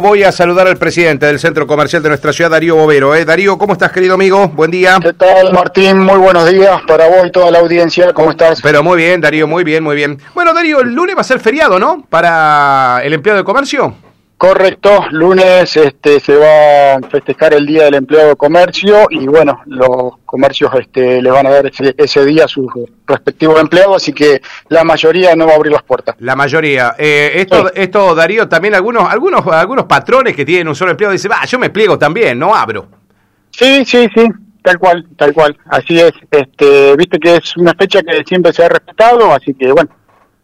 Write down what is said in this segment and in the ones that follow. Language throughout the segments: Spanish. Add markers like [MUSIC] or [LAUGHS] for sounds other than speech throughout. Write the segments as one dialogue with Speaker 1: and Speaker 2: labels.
Speaker 1: Voy a saludar al presidente del centro comercial de nuestra ciudad, Darío Bovero. ¿eh? Darío, ¿cómo estás, querido amigo? Buen día.
Speaker 2: ¿Qué tal, Martín? Muy buenos días para vos y toda la audiencia. ¿Cómo estás?
Speaker 1: Pero muy bien, Darío, muy bien, muy bien. Bueno, Darío, el lunes va a ser feriado, ¿no? Para el empleado de comercio.
Speaker 2: Correcto, lunes este, se va a festejar el Día del Empleado de Comercio y bueno, los comercios este, le van a dar ese, día a sus respectivos empleados, así que la mayoría no va a abrir las puertas.
Speaker 1: La mayoría. Eh, esto, esto, Darío, también algunos, algunos, algunos patrones que tienen un solo empleado dicen, va, yo me pliego también, no abro.
Speaker 2: Sí, sí, sí, tal cual, tal cual, así es. Este, viste que es una fecha que siempre se ha respetado, así que bueno,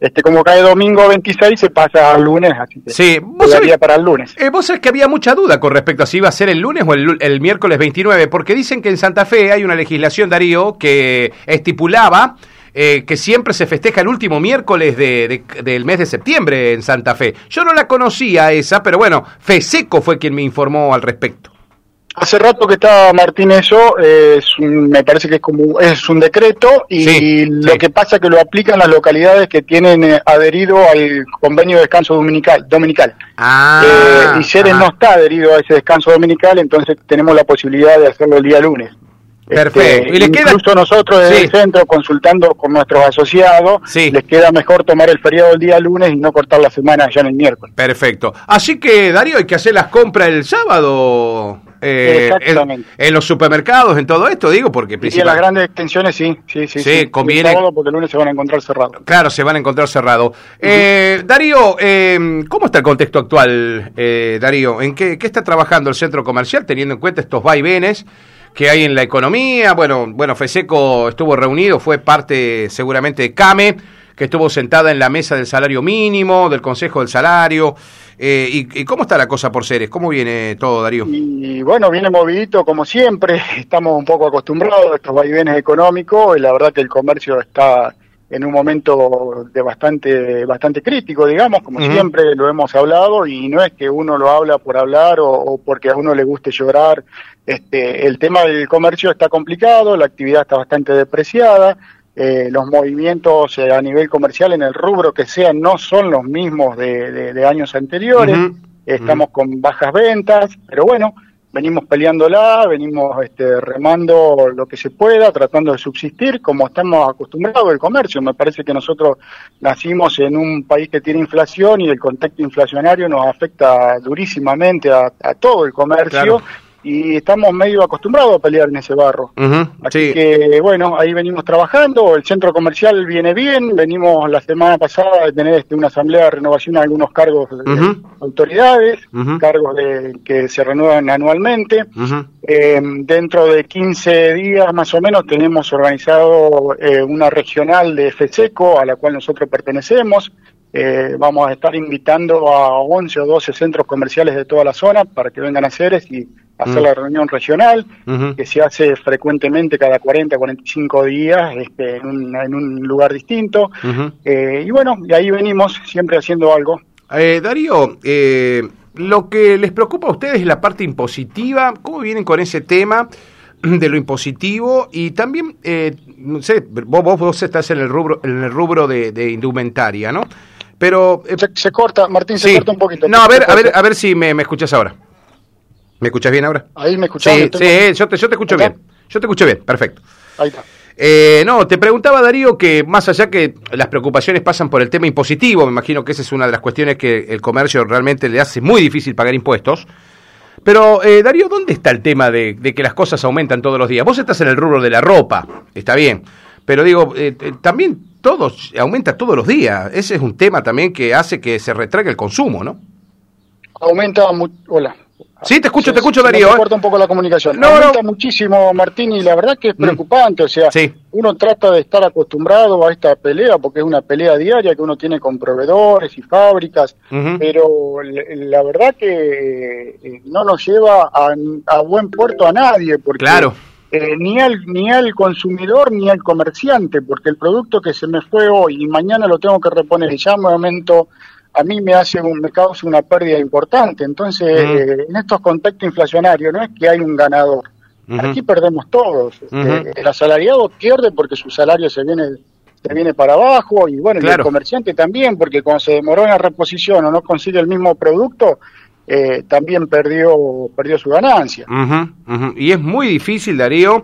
Speaker 2: este como cae domingo 26 se pasa al lunes, así que
Speaker 1: sí,
Speaker 2: ¿vos para el lunes.
Speaker 1: Eh, vos sabés que había mucha duda con respecto a si iba a ser el lunes o el, miércoles 29, porque dicen que en Santa Fe hay una legislación, Darío, que estipulaba eh, que siempre se festeja el último miércoles de, del mes de septiembre en Santa Fe. Yo no la conocía esa, pero bueno, Feseco fue quien me informó al respecto.
Speaker 2: Hace rato que está Martín eso, es me parece que es como es un decreto y lo que pasa es que lo aplican las localidades que tienen eh, adherido al convenio de descanso dominical. dominical. Ah, eh, y Ceres no está adherido a ese descanso dominical, entonces tenemos la posibilidad de hacerlo el día lunes.
Speaker 1: Perfecto. Este,
Speaker 2: ¿Y les incluso nosotros desde el centro, consultando con nuestros asociados, les queda mejor tomar el feriado el día lunes y no cortar la semana ya en el miércoles.
Speaker 1: Perfecto. Así que, Darío, hay que hacer las compras el sábado. Eh, en, los supermercados, en todo esto, digo, porque
Speaker 2: principalmente... en las grandes extensiones sí, sí, sí.
Speaker 1: Sí, conviene.
Speaker 2: El porque el lunes se van a encontrar cerrados.
Speaker 1: Claro, se van a encontrar cerrados. eh, Darío, eh, ¿cómo está el contexto actual, eh, Darío? ¿En qué, qué está trabajando el centro comercial teniendo en cuenta estos vaivenes? que hay en la economía. Bueno, bueno, Feseco estuvo reunido, fue parte seguramente de CAME, que estuvo sentada en la mesa del salario mínimo, del Consejo del Salario. Eh, y, cómo está la cosa por seres? ¿Cómo viene todo, Darío?
Speaker 2: Y bueno, viene movidito como siempre. [LAUGHS] Estamos un poco acostumbrados a estos vaivenes económicos. Y la verdad que el comercio está en un momento de bastante bastante crítico, digamos, como siempre lo hemos hablado, y no es que uno lo habla por hablar o, porque a uno le guste llorar. Este, el tema del comercio está complicado, la actividad está bastante depreciada, eh, los movimientos eh, a nivel comercial en el rubro que sea no son los mismos de, años anteriores, estamos con bajas ventas, pero bueno, venimos peleándola, venimos este, remando lo que se pueda, tratando de subsistir como estamos acostumbrados al comercio. Me parece que nosotros nacimos en un país que tiene inflación y el contexto inflacionario nos afecta durísimamente a, todo el comercio y estamos medio acostumbrados a pelear en ese barro. Así que bueno, ahí venimos trabajando, el centro comercial viene bien, venimos la semana pasada de tener este, una asamblea de renovación de algunos cargos de autoridades, cargos de, que se renuevan anualmente. Eh, dentro de 15 días más o menos tenemos organizado eh, una regional de FESECO a la cual nosotros pertenecemos. Eh, vamos a estar invitando a 11 o 12 centros comerciales de toda la zona para que vengan a Ceres y hacer la reunión regional, que se hace frecuentemente cada 40, 45 días este, en, un, en un lugar distinto. Eh, y bueno, de ahí venimos siempre haciendo algo.
Speaker 1: Eh, Darío, eh, lo que les preocupa a ustedes es la parte impositiva. ¿Cómo vienen con ese tema? de lo impositivo y también, no sé, vos, vos, estás en el rubro, en el rubro de, indumentaria, ¿no? Pero...
Speaker 2: Se, corta, Martín, se corta un poquito.
Speaker 1: No, a ver, a ver, a ver si me, me escuchas ahora. ¿Me escuchas bien ahora?
Speaker 2: Ahí me escuchas.
Speaker 1: Sí, sí yo, te, yo te escucho bien. Yo te escucho bien, perfecto.
Speaker 2: Ahí está.
Speaker 1: Eh, no, te preguntaba Darío que más allá que las preocupaciones pasan por el tema impositivo, me imagino que esa es una de las cuestiones que el comercio realmente le hace muy difícil pagar impuestos. Pero eh, Darío, ¿dónde está el tema de, que las cosas aumentan todos los días? Vos estás en el rubro de la ropa, está bien, pero digo, eh, también todo aumenta todos los días. Ese es un tema también que hace que se retraiga el consumo, ¿no?
Speaker 2: Aumenta, hola,
Speaker 1: Sí, te escucho, te escucho, Darío.
Speaker 2: Me corta un poco la comunicación. No, Aumenta muchísimo, Martín, y la verdad que es mm. preocupante. O sea, uno trata de estar acostumbrado a esta pelea, porque es una pelea diaria que uno tiene con proveedores y fábricas, pero la verdad que eh, no nos lleva a, buen puerto a nadie, porque
Speaker 1: claro.
Speaker 2: Eh, ni, al, ni al consumidor ni al comerciante, porque el producto que se me fue hoy y mañana lo tengo que reponer y ya me aumento a mí me hace un, me causa una pérdida importante. Entonces, eh, en estos contextos inflacionarios no es que hay un ganador. Aquí perdemos todos. Este, el asalariado pierde porque su salario se viene se viene para abajo y bueno, el comerciante también porque cuando se demoró en la reposición o no consigue el mismo producto, eh, también perdió, perdió su ganancia.
Speaker 1: Y es muy difícil, Darío,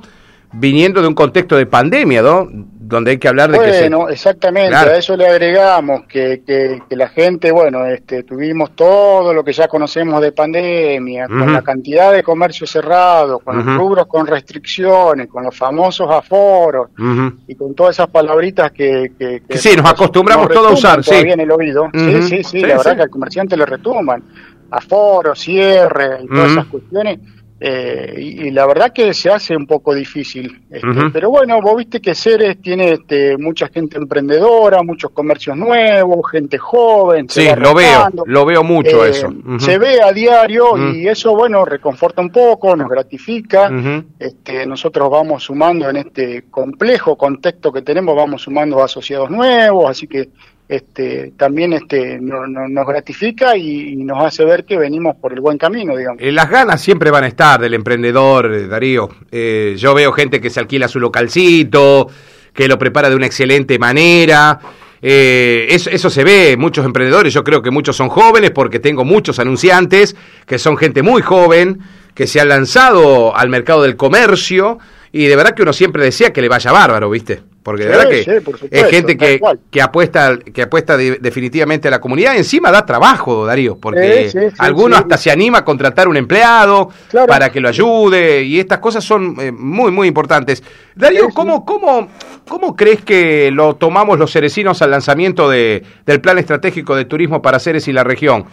Speaker 1: viniendo de un contexto de pandemia, ¿no? Donde hay que hablar de
Speaker 2: bueno,
Speaker 1: que
Speaker 2: Bueno, exactamente, a eso le agregamos que, que, la gente, bueno, este, tuvimos todo lo que ya conocemos de pandemia, con la cantidad de comercio cerrado, con los rubros con restricciones, con los famosos aforos y con todas esas palabritas que... que,
Speaker 1: que sí, nos acostumbramos todos a usar, sí.
Speaker 2: en el oído. Sí, sí, sí, la verdad que al comerciante le retumban. Aforo, cierre y todas esas cuestiones eh, y, la verdad que se hace un poco difícil. Este, pero bueno, vos viste que Ceres tiene este, mucha gente emprendedora, muchos comercios nuevos, gente joven.
Speaker 1: Sí, lo veo, lo veo mucho eh, eso.
Speaker 2: Se ve a diario y eso, bueno, reconforta un poco, nos gratifica. este, nosotros vamos sumando en este complejo contexto que tenemos, vamos sumando asociados nuevos, así que este, también este, nos gratifica y, nos hace ver que venimos por el buen camino, digamos.
Speaker 1: Eh, las ganas siempre van a estar del emprendedor, eh, Darío. Eh, yo veo gente que se alquila su localcito, que lo prepara de una excelente manera. eso, eso, se ve, muchos emprendedores, yo creo que muchos son jóvenes porque tengo muchos anunciantes que son gente muy joven, que se han lanzado al mercado del comercio y de verdad que uno siempre decía que le vaya bárbaro, ¿viste? Porque de verdad que es gente que, que apuesta que apuesta definitivamente a la comunidad. Encima da trabajo, Darío, porque alguno hasta se anima a contratar un empleado para que lo ayude y estas cosas son eh, muy, muy importantes. Darío, ¿cómo, cómo, ¿cómo crees que lo tomamos los cerecinos al lanzamiento de, del Plan Estratégico de Turismo para Ceres y la región?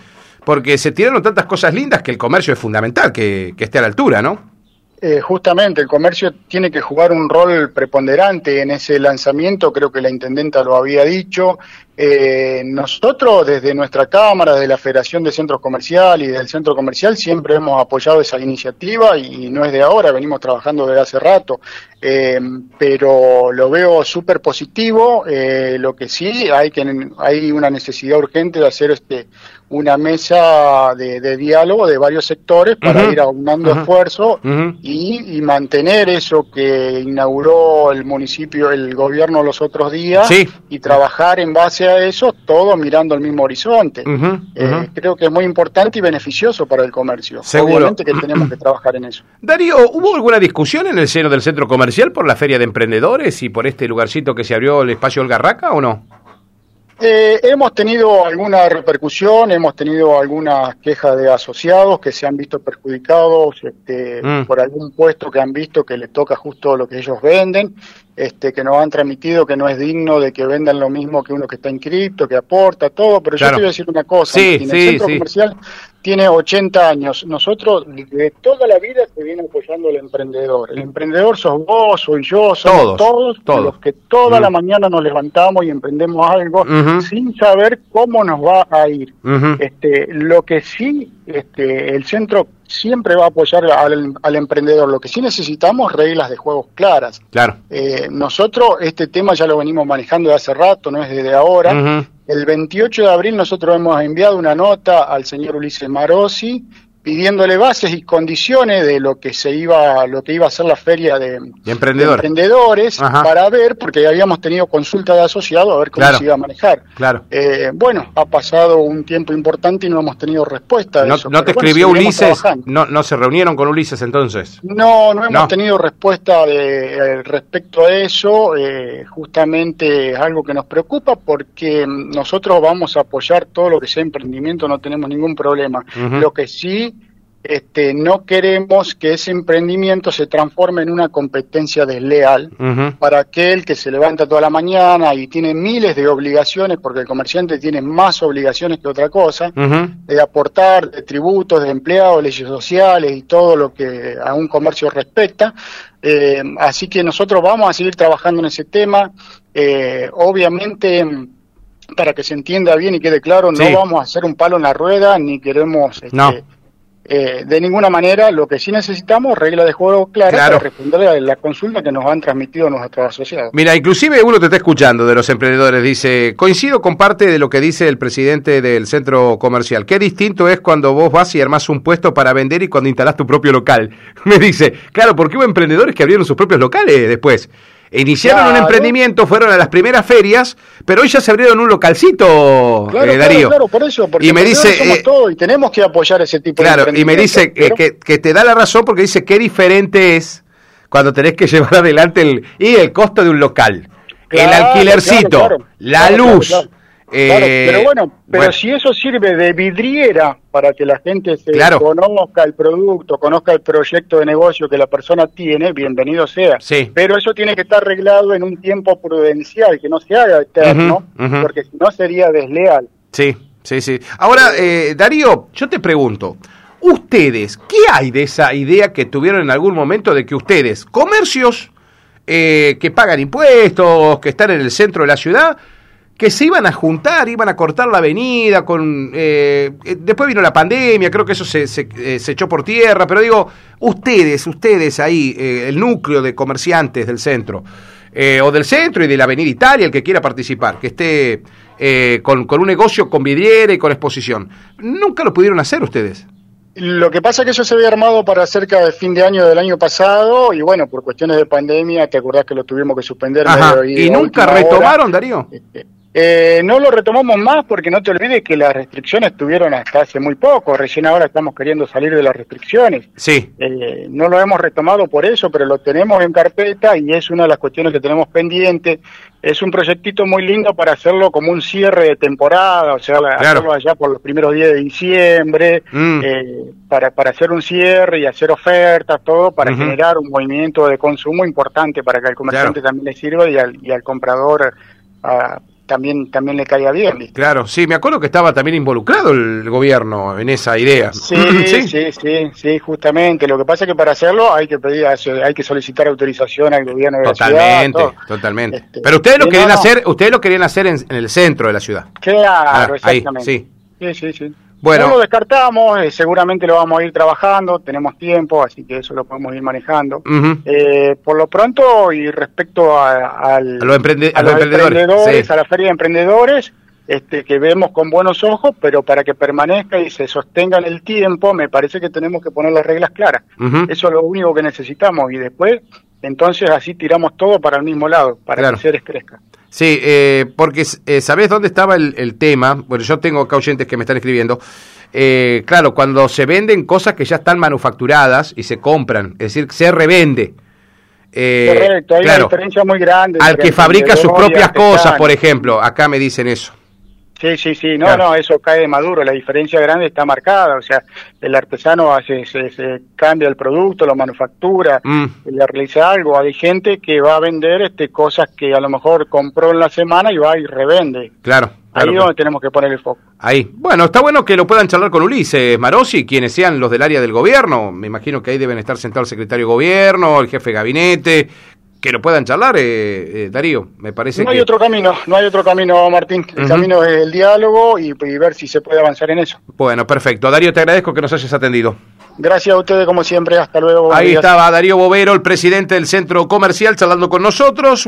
Speaker 1: Porque se tiraron tantas cosas lindas que el comercio es fundamental, que, que esté a la altura, ¿no?
Speaker 2: Eh, justamente, el comercio tiene que jugar un rol preponderante en ese lanzamiento, creo que la intendenta lo había dicho. Eh, nosotros, desde nuestra Cámara, de la Federación de Centros Comerciales y del Centro Comercial, siempre hemos apoyado esa iniciativa y no es de ahora, venimos trabajando desde hace rato. Eh, pero lo veo súper positivo. lo que sí, hay, que, hay una necesidad urgente de hacer este una mesa de, diálogo de varios sectores para ir aunando esfuerzos y, mantener eso que inauguró el municipio, el gobierno los otros días y trabajar en base a eso, todo mirando al mismo horizonte. Eh, creo que es muy importante y beneficioso para el comercio. Seguramente que tenemos que trabajar en eso. [CLEARS THROAT]
Speaker 1: Darío, ¿hubo alguna discusión en el seno del centro comercial por la feria de emprendedores y por este lugarcito que se abrió el espacio Olgarraca o no?
Speaker 2: Eh, hemos tenido alguna repercusión, hemos tenido algunas quejas de asociados que se han visto perjudicados este, mm. por algún puesto que han visto que les toca justo lo que ellos venden, este, que nos han transmitido que no es digno de que vendan lo mismo que uno que está inscrito, que aporta, todo, pero yo te voy a decir una cosa,
Speaker 1: en el
Speaker 2: centro comercial tiene 80 años. Nosotros de toda la vida se viene apoyando al emprendedor. El emprendedor sos vos, soy yo, somos todos, todos, los que toda la mañana nos levantamos y emprendemos algo sin saber cómo nos va a ir. este, lo que sí, este, el centro siempre va a apoyar al, emprendedor. Lo que sí necesitamos reglas de juegos claras.
Speaker 1: Claro.
Speaker 2: Eh, nosotros este tema ya lo venimos manejando de hace rato, no es desde ahora. El 28 de abril nosotros hemos enviado una nota al señor Ulises Marosi pidiéndole bases y condiciones de lo que se iba lo que iba a ser la feria de, emprendedores para ver porque habíamos tenido consulta de asociados a ver cómo se iba a manejar.
Speaker 1: Claro.
Speaker 2: Eh, bueno ha pasado un tiempo importante y no hemos tenido respuesta
Speaker 1: no, no te escribió Ulises no no se reunieron con Ulises entonces.
Speaker 2: No no hemos tenido respuesta de, eh, respecto a eso eh, justamente es algo que nos preocupa porque nosotros vamos a apoyar todo lo que sea emprendimiento no tenemos ningún problema. Lo que sí este, no queremos que ese emprendimiento se transforme en una competencia desleal para aquel que se levanta toda la mañana y tiene miles de obligaciones, porque el comerciante tiene más obligaciones que otra cosa, de aportar, de tributos, de empleados, leyes sociales y todo lo que a un comercio respecta. Eh, así que nosotros vamos a seguir trabajando en ese tema. Eh, obviamente para que se entienda bien y quede claro, no vamos a hacer un palo en la rueda, ni queremos este, eh, de ninguna manera, lo que sí necesitamos, regla de juego clara para responder a la consulta que nos han transmitido nuestros asociados.
Speaker 1: Mira, inclusive uno te está escuchando de los emprendedores, dice, coincido con parte de lo que dice el presidente del centro comercial. Qué distinto es cuando vos vas y armás un puesto para vender y cuando instalás tu propio local. [LAUGHS] Me dice, claro, porque hubo emprendedores que abrieron sus propios locales después. Iniciaron un emprendimiento, fueron a las primeras ferias, pero hoy ya se abrieron un localcito,
Speaker 2: claro,
Speaker 1: eh, Darío.
Speaker 2: Claro, por eso, porque
Speaker 1: y me dice,
Speaker 2: somos
Speaker 1: eh,
Speaker 2: todo y tenemos que apoyar ese tipo
Speaker 1: claro,
Speaker 2: de
Speaker 1: y me dice
Speaker 2: pero...
Speaker 1: que, que, te da la razón porque dice qué diferente es cuando tenés que [LAUGHS] llevar adelante el y el costo de un local, el alquilercito, la luz.
Speaker 2: Eh, pero bueno, pero si eso sirve de vidriera para que la gente se conozca el producto, conozca el proyecto de negocio que la persona tiene, bienvenido sea.
Speaker 1: Sí.
Speaker 2: Pero eso tiene que estar arreglado en un tiempo prudencial, que no se haga eterno, porque si no sería desleal.
Speaker 1: Sí, sí, sí. Ahora, eh, Darío, yo te pregunto, ustedes, ¿qué hay de esa idea que tuvieron en algún momento de que ustedes, comercios eh, que pagan impuestos, que están en el centro de la ciudad, que se iban a juntar, iban a cortar la avenida, con eh, eh, después vino la pandemia, creo que eso se, se, eh, echó por tierra, pero digo, ustedes, ustedes ahí, el núcleo de comerciantes del centro, o del centro y de la Avenida Italia, el que quiera participar, que esté con, con un negocio con vidriera y con exposición, nunca lo pudieron hacer ustedes.
Speaker 2: Lo que pasa es que eso se había armado para cerca del fin de año del año pasado y bueno, por cuestiones de pandemia, te acordás que lo tuvimos que suspender.
Speaker 1: y, nunca retomaron, Darío. Este,
Speaker 2: eh, no lo retomamos más porque no te olvides que las restricciones estuvieron hasta hace muy poco, recién ahora estamos queriendo salir de las restricciones.
Speaker 1: Sí.
Speaker 2: Eh, no lo hemos retomado por eso, pero lo tenemos en carpeta y es una de las cuestiones que tenemos pendiente. Es un proyectito muy lindo para hacerlo como un cierre de temporada, o sea, hacerlo allá por los primeros días de diciembre, mm. eh, para, para hacer un cierre y hacer ofertas, todo para generar un movimiento de consumo importante para que al comerciante también le sirva y al, y al comprador... a también también le caía bien.
Speaker 1: Claro, sí, me acuerdo que estaba también involucrado el gobierno en esa idea. [CLEARS THROAT]
Speaker 2: Sí, sí, sí, sí, justamente. Lo que pasa es que para hacerlo hay que pedir, hay que solicitar autorización al gobierno de
Speaker 1: totalmente, la ciudad. Totalmente, este, Pero ustedes lo querían hacer, ustedes lo querían hacer en, el centro de la ciudad.
Speaker 2: Claro, ah, exactamente.
Speaker 1: sí.
Speaker 2: Sí, sí, sí. Bueno. No lo descartamos, eh, seguramente lo vamos a ir trabajando, tenemos tiempo, así que eso lo podemos ir manejando. eh, por lo pronto, y respecto a, a,
Speaker 1: los, emprendedores,
Speaker 2: a la feria de emprendedores, este, que vemos con buenos ojos, pero para que permanezca y se sostenga en el tiempo, me parece que tenemos que poner las reglas claras. Eso es lo único que necesitamos y después, entonces así tiramos todo para el mismo lado, para que Ceres crezca.
Speaker 1: Sí, eh, porque eh, ¿sabés dónde estaba el, tema? Bueno, yo tengo acá oyentes que me están escribiendo. Eh, claro, cuando se venden cosas que ya están manufacturadas y se compran, es decir, se revende.
Speaker 2: Correcto, hay una diferencia muy grande.
Speaker 1: Al que fabrica sus propias cosas, por ejemplo, acá me dicen eso.
Speaker 2: Sí, sí, sí, no, no, eso cae de maduro, la diferencia grande está marcada, o sea, el artesano hace, se, cambia el producto, lo manufactura, mm. le realiza algo, hay gente que va a vender este cosas que a lo mejor compró en la semana y va y revende.
Speaker 1: Claro.
Speaker 2: Ahí es donde tenemos que poner el foco.
Speaker 1: Ahí. Bueno, está bueno que lo puedan charlar con Ulises Marosi, quienes sean los del área del gobierno. Me imagino que ahí deben estar sentados el secretario de gobierno, el jefe de gabinete, que lo puedan charlar, eh, eh, Darío, me parece
Speaker 2: no hay otro camino, no hay otro camino, Martín. El camino es el diálogo y, ver si se puede avanzar en eso.
Speaker 1: Bueno, perfecto. Darío, te agradezco que nos hayas atendido.
Speaker 2: Gracias a ustedes, como siempre. Hasta luego.
Speaker 1: Ahí estaba Darío Bovero, el presidente del centro comercial, charlando con nosotros.